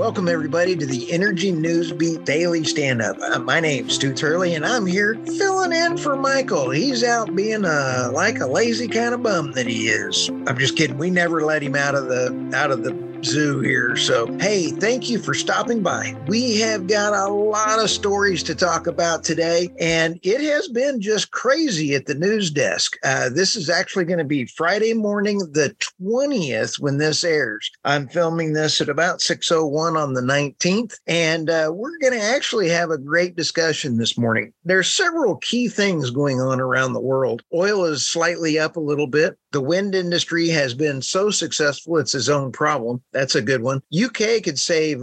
Welcome, everybody, to the Energy Newsbeat Daily Stand Up. Uh, my name's Stu Turley, and I'm here filling in for Michael. He's out being a like a lazy kind of bum that he is. I'm just kidding. We never let him out of the out of the zoo here. So, hey, thank you for stopping by. We have got a lot of stories to talk about today, and it has been just crazy at the news desk. Uh, this is actually going to be Friday morning, the 20th, when this airs. I'm filming this at about 6:01 on the 19th, and uh, we're going to actually have a great discussion this morning. There's several key things going on around the world. Oil is slightly up a little bit. The wind industry has been so successful, it's his own problem. That's a good one. UK could save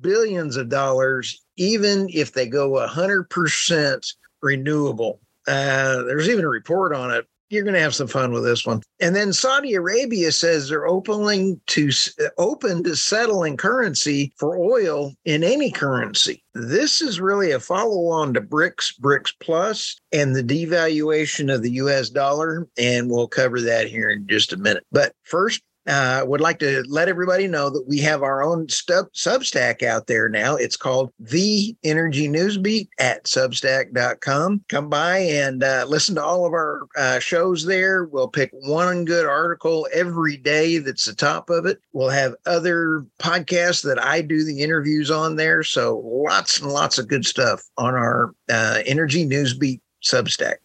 billions of dollars even if they go 100% renewable. Uh, there's even a report on it. You're going to have some fun with this one. And then Saudi Arabia says they're opening to open to settling currency for oil in any currency. This is really a follow on to BRICS, BRICS Plus, and the devaluation of the US dollar. And we'll cover that here in just a minute. But first, uh, would like to let everybody know that we have our own stub, Substack out there now. It's called The Energy Newsbeat at Substack.com. Come by and uh, listen to all of our uh, shows there. We'll pick one good article every day that's the top of it. We'll have other podcasts that I do the interviews on there. So lots and lots of good stuff on our uh, Energy Newsbeat Substack.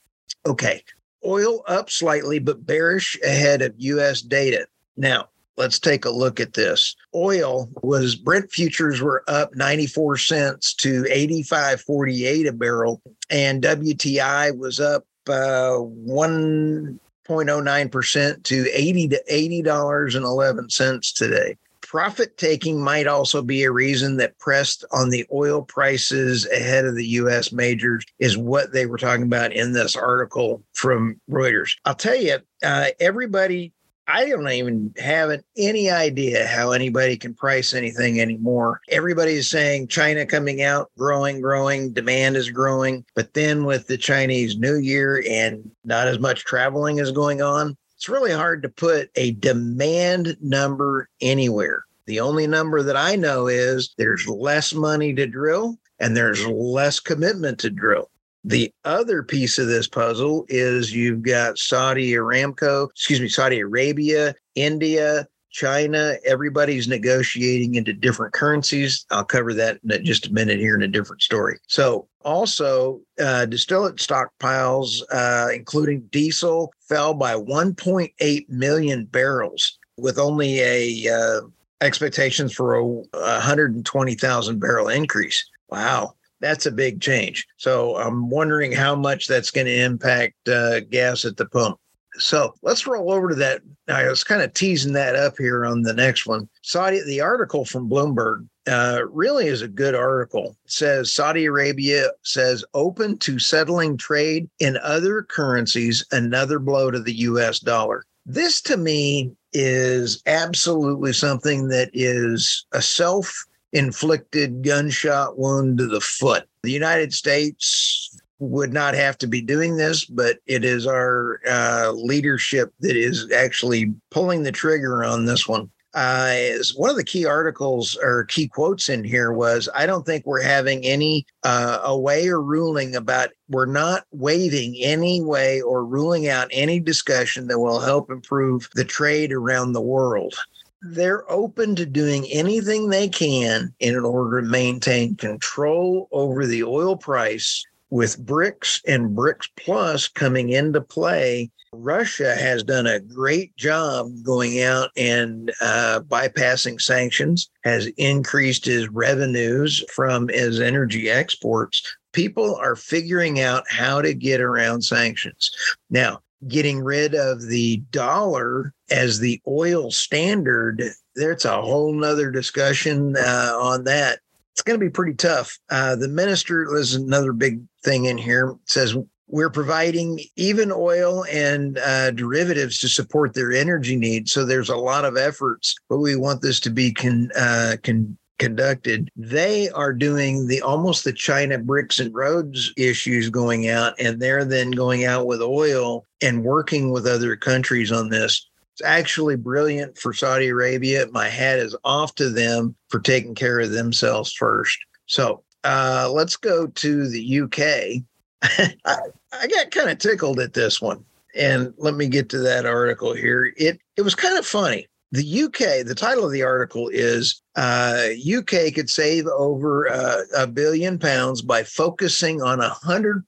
Okay. Oil up slightly, but bearish ahead of U.S. data. Now, let's take a look at this. Oil was Brent futures were up 94 cents to 85.48 a barrel, and WTI was up uh, 1.09% to 80 to $80.11 today. Profit taking might also be a reason that pressed on the oil prices ahead of the US majors, is what they were talking about in this article from Reuters. I'll tell you, uh, everybody I don't even have any idea how anybody can price anything anymore. Everybody's saying China coming out, growing, growing, demand is growing. But then with the Chinese New Year and not as much traveling is going on, it's really hard to put a demand number anywhere. The only number that I know is there's less money to drill and there's less commitment to drill. The other piece of this puzzle is you've got Saudi Aramco, excuse me, Saudi Arabia, India, China. Everybody's negotiating into different currencies. I'll cover that in just a minute here in a different story. So, also, uh, distillate stockpiles, uh, including diesel, fell by 1.8 million barrels, with only a uh, expectations for a 120,000 barrel increase. Wow that's a big change. So I'm wondering how much that's going to impact uh, gas at the pump. So let's roll over to that. I was kind of teasing that up here on the next one. Saudi, the article from Bloomberg uh, really is a good article. It says Saudi Arabia says open to settling trade in other currencies, another blow to the US dollar. This to me is absolutely something that is a self inflicted gunshot wound to the foot. The United States would not have to be doing this, but it is our uh, leadership that is actually pulling the trigger on this one. Uh, one of the key articles or key quotes in here was I don't think we're having any uh, a way or ruling about we're not waiving any way or ruling out any discussion that will help improve the trade around the world they're open to doing anything they can in order to maintain control over the oil price with BRICS and BRICS Plus coming into play Russia has done a great job going out and uh, bypassing sanctions, has increased his revenues from his energy exports. People are figuring out how to get around sanctions. Now, getting rid of the dollar as the oil standard, there's a whole nother discussion uh, on that. It's going to be pretty tough. Uh, the minister, there's another big thing in here, says we're providing even oil and uh, derivatives to support their energy needs. So there's a lot of efforts, but we want this to be con, uh, con, conducted. They are doing the almost the China bricks and roads issues going out, and they're then going out with oil and working with other countries on this. It's actually brilliant for Saudi Arabia. My hat is off to them for taking care of themselves first. So uh, let's go to the UK. I, I got kind of tickled at this one. And let me get to that article here. It it was kind of funny. The UK, the title of the article is uh, UK could save over uh, a billion pounds by focusing on 100%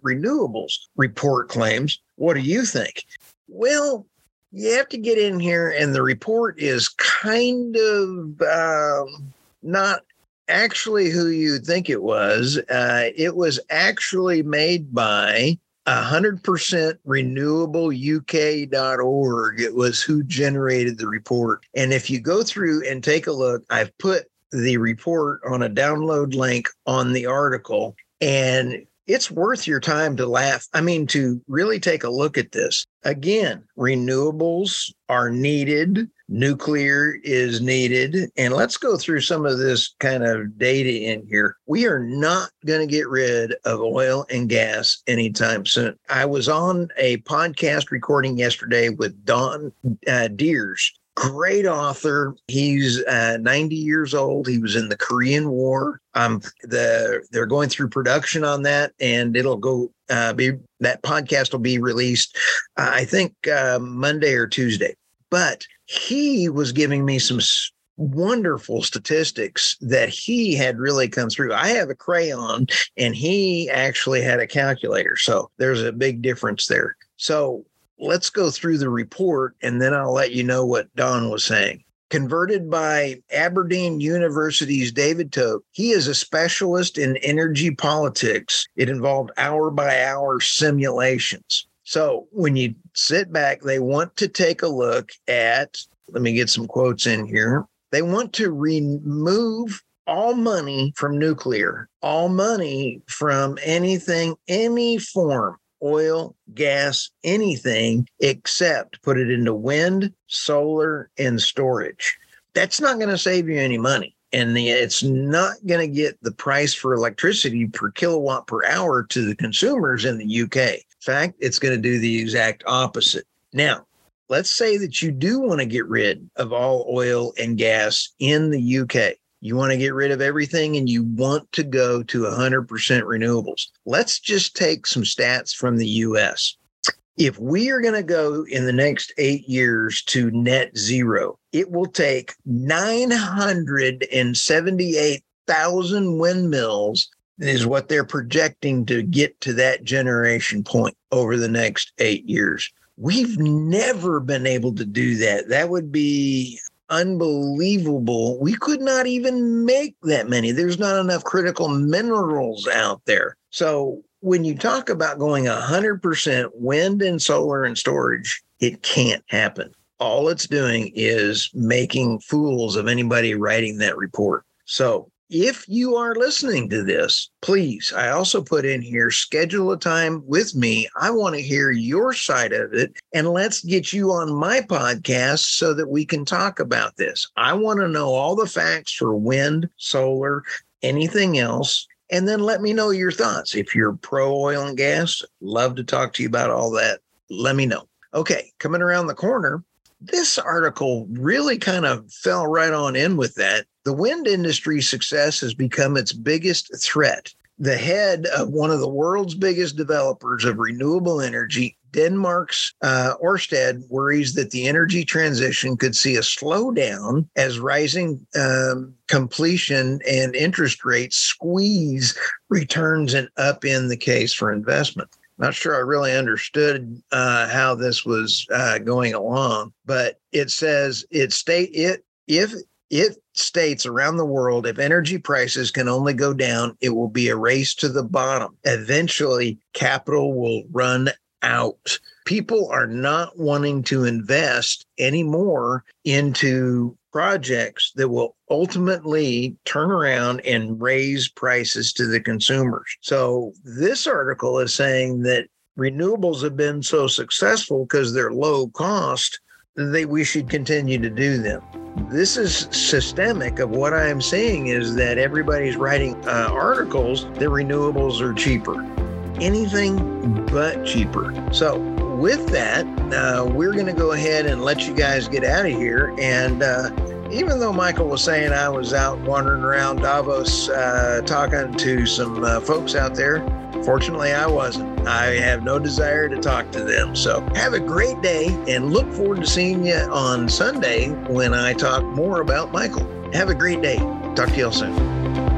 renewables, report claims. What do you think? Well, you have to get in here, and the report is kind of um, not actually who you'd think it was. Uh, it was actually made by 100% renewable uk.org. It was who generated the report. And if you go through and take a look, I've put the report on a download link on the article. And it's worth your time to laugh. I mean, to really take a look at this. Again, renewables are needed, nuclear is needed. And let's go through some of this kind of data in here. We are not going to get rid of oil and gas anytime soon. I was on a podcast recording yesterday with Don uh, Deers great author. He's uh, 90 years old. He was in the Korean War. Um, the they're going through production on that, and it'll go uh, be that podcast will be released, uh, I think uh, Monday or Tuesday. But he was giving me some wonderful statistics that he had really come through. I have a crayon, and he actually had a calculator, so there's a big difference there. So let's go through the report and then I'll let you know what Don was saying. Converted by Aberdeen University's David Toke, he is a specialist in energy politics. It involved hour by hour simulations. So when you sit back, they want to take a look at, let me get some quotes in here. They want to remove all money from nuclear, all money from anything, any form oil, gas, anything except put it into wind, solar, and storage. That's not going to save you any money. And the, it's not going to get the price for electricity per kilowatt per hour to the consumers in the UK. In fact, it's going to do the exact opposite. Now, let's say that you do want to get rid of all oil and gas in the UK. You want to get rid of everything and you want to go to 100% renewables. Let's just take some stats from the US. If we are going to go in the next eight years to net zero, it will take 978,000 windmills, is what they're projecting to get to that generation point over the next eight years. We've never been able to do that. That would be unbelievable. We could not even make that many. There's not enough critical minerals out there. So when you talk about going 100% wind and solar and storage, it can't happen. All it's doing is making fools of anybody writing that report. So if you are listening to this, please, I also put in here schedule a time with me. I want to hear your side of it and let's get you on my podcast so that we can talk about this. I want to know all the facts for wind, solar, anything else. And then let me know your thoughts. If you're pro oil and gas, love to talk to you about all that. Let me know. Okay, coming around the corner, this article really kind of fell right on in with that. The wind industry's success has become its biggest threat. The head of one of the world's biggest developers of renewable energy, Denmark's uh, Ørsted, worries that the energy transition could see a slowdown as rising um, completion and interest rates squeeze returns and up in the case for investment. Not sure I really understood uh, how this was uh, going along, but it says it state it if it states around the world if energy prices can only go down, it will be a race to the bottom. Eventually, capital will run out. People are not wanting to invest anymore into projects that will ultimately turn around and raise prices to the consumers. So, this article is saying that renewables have been so successful because they're low cost that we should continue to do them. This is systemic of what I'm seeing is that everybody's writing uh, articles that renewables are cheaper. Anything but cheaper. So, with that, uh, we're going to go ahead and let you guys get out of here. And uh, even though Michael was saying I was out wandering around Davos uh, talking to some uh, folks out there, fortunately I wasn't. I have no desire to talk to them. So have a great day and look forward to seeing you on Sunday when I talk more about Michael. Have a great day. Talk to you all soon.